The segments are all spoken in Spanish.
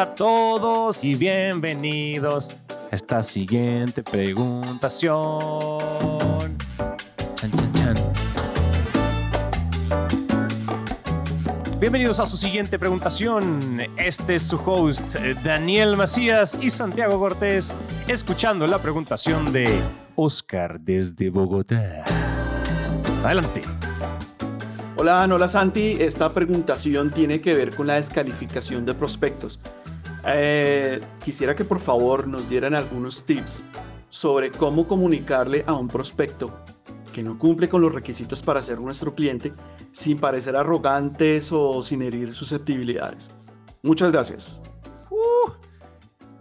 A todos y bienvenidos a esta siguiente preguntación. Bienvenidos a su siguiente preguntación. Este es su host, Daniel Macías y Santiago Cortés, escuchando la preguntación de Oscar desde Bogotá. Adelante. Hola, hola Santi. Esta preguntación tiene que ver con la descalificación de prospectos. Eh, quisiera que por favor nos dieran algunos tips sobre cómo comunicarle a un prospecto que no cumple con los requisitos para ser nuestro cliente sin parecer arrogantes o sin herir susceptibilidades. Muchas gracias. Uh,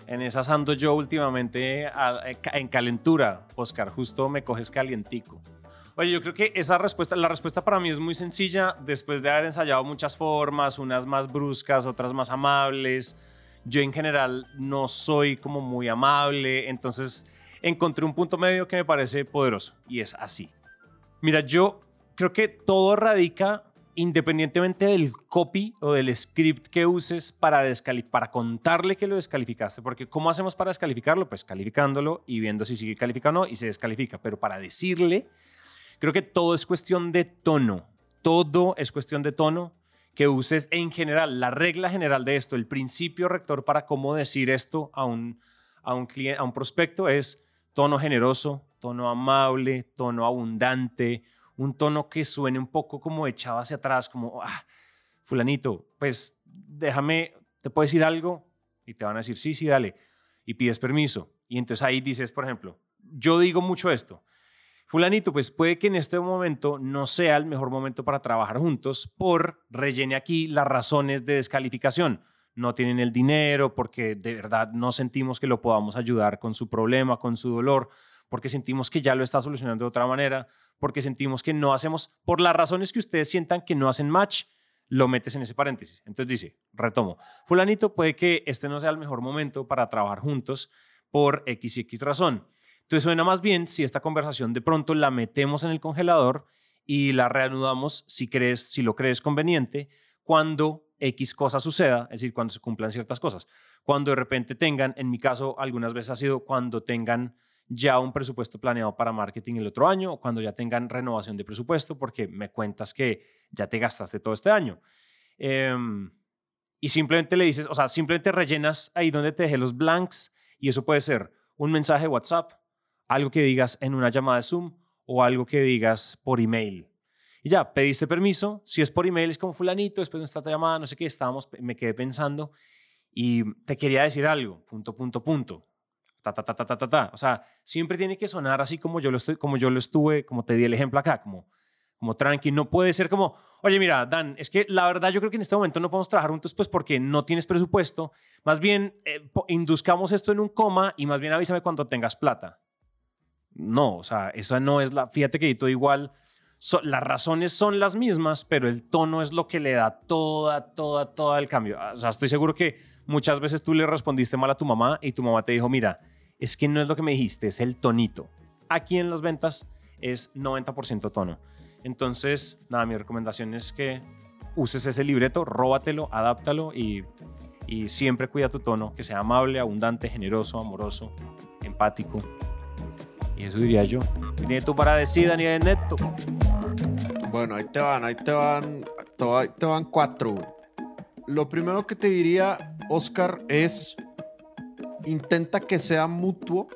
en esa ando yo últimamente a- en calentura, Oscar. Justo me coges calientico. Oye, yo creo que esa respuesta, la respuesta para mí es muy sencilla. Después de haber ensayado muchas formas, unas más bruscas, otras más amables, yo en general no soy como muy amable. Entonces encontré un punto medio que me parece poderoso y es así. Mira, yo creo que todo radica independientemente del copy o del script que uses para, para contarle que lo descalificaste, porque ¿cómo hacemos para descalificarlo? Pues calificándolo y viendo si sigue calificado o no y se descalifica, pero para decirle, creo que todo es cuestión de tono, todo es cuestión de tono que uses en general, la regla general de esto, el principio rector para cómo decir esto a un, a un, cliente, a un prospecto es tono generoso, tono amable, tono abundante, un tono que suene un poco como echado hacia atrás, como, ah, fulanito, pues déjame, ¿te puedo decir algo? Y te van a decir, sí, sí, dale. Y pides permiso. Y entonces ahí dices, por ejemplo, yo digo mucho esto. Fulanito, pues puede que en este momento no sea el mejor momento para trabajar juntos por rellene aquí las razones de descalificación. No tienen el dinero porque de verdad no sentimos que lo podamos ayudar con su problema, con su dolor, porque sentimos que ya lo está solucionando de otra manera, porque sentimos que no hacemos, por las razones que ustedes sientan que no hacen match, lo metes en ese paréntesis. Entonces dice, retomo, fulanito puede que este no sea el mejor momento para trabajar juntos por X y X razón. Entonces suena más bien si esta conversación de pronto la metemos en el congelador y la reanudamos si crees, si lo crees conveniente, cuando X cosa suceda, es decir, cuando se cumplan ciertas cosas. Cuando de repente tengan, en mi caso, algunas veces ha sido cuando tengan ya un presupuesto planeado para marketing el otro año o cuando ya tengan renovación de presupuesto porque me cuentas que ya te gastaste todo este año. Em, y simplemente le dices, o sea, simplemente rellenas ahí donde te dejé los blanks y eso puede ser un mensaje de WhatsApp, algo que digas en una llamada de Zoom o algo que digas por email. Y ya, pediste permiso. Si es por email, es como fulanito, después de esta llamada, no sé qué, estábamos, me quedé pensando y te quería decir algo, punto, punto, punto. Ta, ta, ta, ta, ta, ta, ta. O sea, siempre tiene que sonar así como yo lo, estoy, como yo lo estuve, como te di el ejemplo acá, como, como tranqui. No puede ser como, oye, mira, Dan, es que la verdad yo creo que en este momento no podemos trabajar juntos pues porque no tienes presupuesto. Más bien, eh, induzcamos esto en un coma y más bien avísame cuando tengas plata. No, o sea, esa no es la, fíjate que todo igual, las razones son las mismas, pero el tono es lo que le da toda, toda, toda el cambio. O sea, estoy seguro que muchas veces tú le respondiste mal a tu mamá y tu mamá te dijo, mira, es que no es lo que me dijiste, es el tonito. Aquí en las ventas es 90% tono. Entonces, nada, mi recomendación es que uses ese libreto, róbatelo, adáptalo y, y siempre cuida tu tono, que sea amable, abundante, generoso, amoroso, empático. Y eso diría yo. ¿Qué tienes tú para decir, Daniel Neto? Bueno, ahí te van, ahí te van, ahí te van cuatro. Lo primero que te diría, Oscar, es intenta que sea mutuo,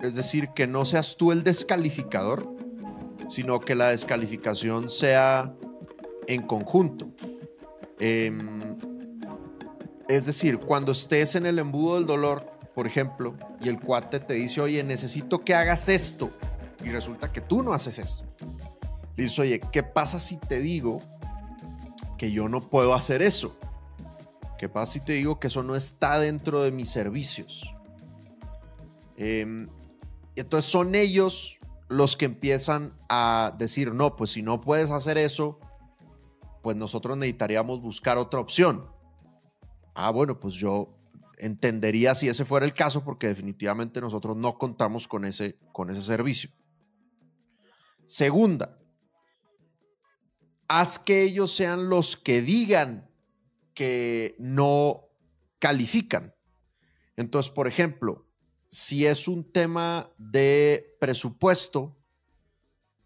es decir, que no seas tú el descalificador, sino que la descalificación sea en conjunto. Em, es decir, cuando estés en el embudo del dolor, por ejemplo, y el cuate te dice, oye, necesito que hagas esto, y resulta que tú no haces esto. Le dices, oye, ¿qué pasa si te digo que yo no puedo hacer eso? ¿Qué pasa si te digo que eso no está dentro de mis servicios? Em, y entonces son ellos los que empiezan a decir, no, pues si no puedes hacer eso, pues nosotros necesitaríamos buscar otra opción. Ah, bueno, pues yo entendería si ese fuera el caso, porque definitivamente nosotros no contamos con ese, con ese servicio. Segunda, haz que ellos sean los que digan que no califican. Entonces, por ejemplo, si es un tema de presupuesto,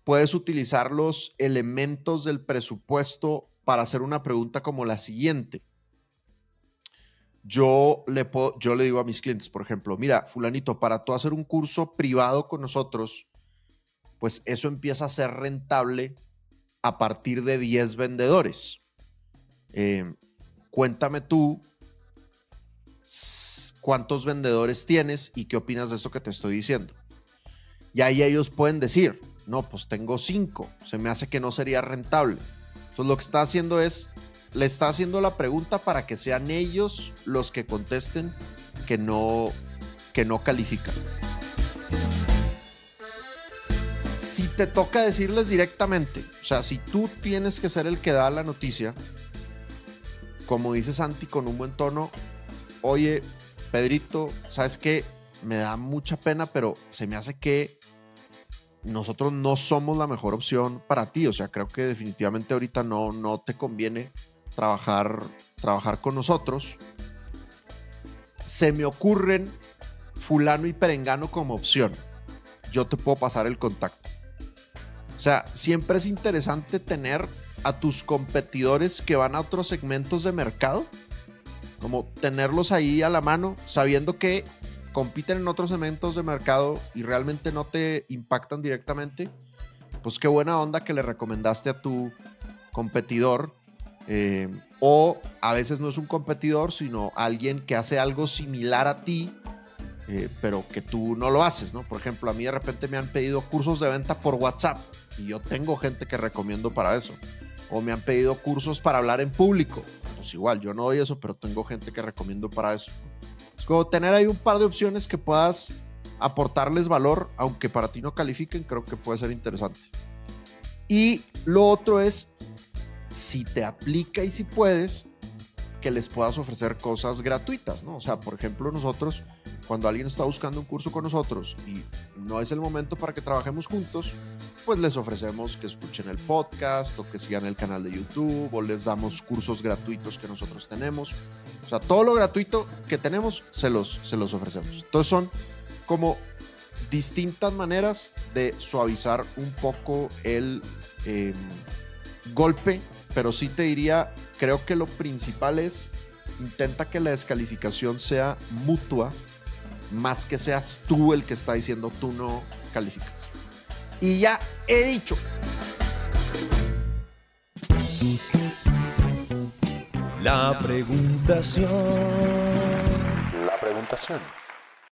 puedes utilizar los elementos del presupuesto para hacer una pregunta como la siguiente. Yo le, yo le digo a mis clientes, por ejemplo, mira, fulanito, para tú hacer un curso privado con nosotros, pues eso empieza a ser rentable a partir de 10 vendedores. Eh, cuéntame tú cuántos vendedores tienes y qué opinas de eso que te estoy diciendo. Y ahí ellos pueden decir, no, pues tengo cinco, se me hace que no sería rentable. Entonces lo que está haciendo es, le está haciendo la pregunta para que sean ellos los que contesten que no, que no califican. Si te toca decirles directamente, o sea, si tú tienes que ser el que da la noticia, como dice Santi con un buen tono, oye, Pedrito, ¿sabes qué? Me da mucha pena, pero se me hace que nosotros no somos la mejor opción para ti. O sea, creo que definitivamente ahorita no, no te conviene trabajar, trabajar con nosotros. Se me ocurren fulano y perengano como opción. Yo te puedo pasar el contacto. O sea, siempre es interesante tener a tus competidores que van a otros segmentos de mercado como tenerlos ahí a la mano, sabiendo que compiten en otros elementos de mercado y realmente no te impactan directamente, pues qué buena onda que le recomendaste a tu competidor. Eh, o a veces no es un competidor, sino alguien que hace algo similar a ti, eh, pero que tú no lo haces, ¿no? Por ejemplo, a mí de repente me han pedido cursos de venta por WhatsApp y yo tengo gente que recomiendo para eso. O me han pedido cursos para hablar en público pues igual, yo no doy eso, pero tengo gente que recomiendo para eso. Es como tener ahí un par de opciones que puedas aportarles valor, aunque para ti no califiquen, creo que puede ser interesante. Y lo otro es, si te aplica y si puedes, que les puedas ofrecer cosas gratuitas, ¿no? O sea, por ejemplo, nosotros, cuando alguien está buscando un curso con nosotros y no es el momento para que trabajemos juntos, pues les ofrecemos que escuchen el podcast o que sigan el canal de YouTube o les damos cursos gratuitos que nosotros tenemos. O sea, todo lo gratuito que tenemos se los, se los ofrecemos. Entonces son como distintas maneras de suavizar un poco el em, golpe, pero sí te diría, creo que lo principal es intenta que la descalificación sea mutua, más que seas tú el que está diciendo tú no calificas. Y ya he dicho. La preguntación. La preguntación.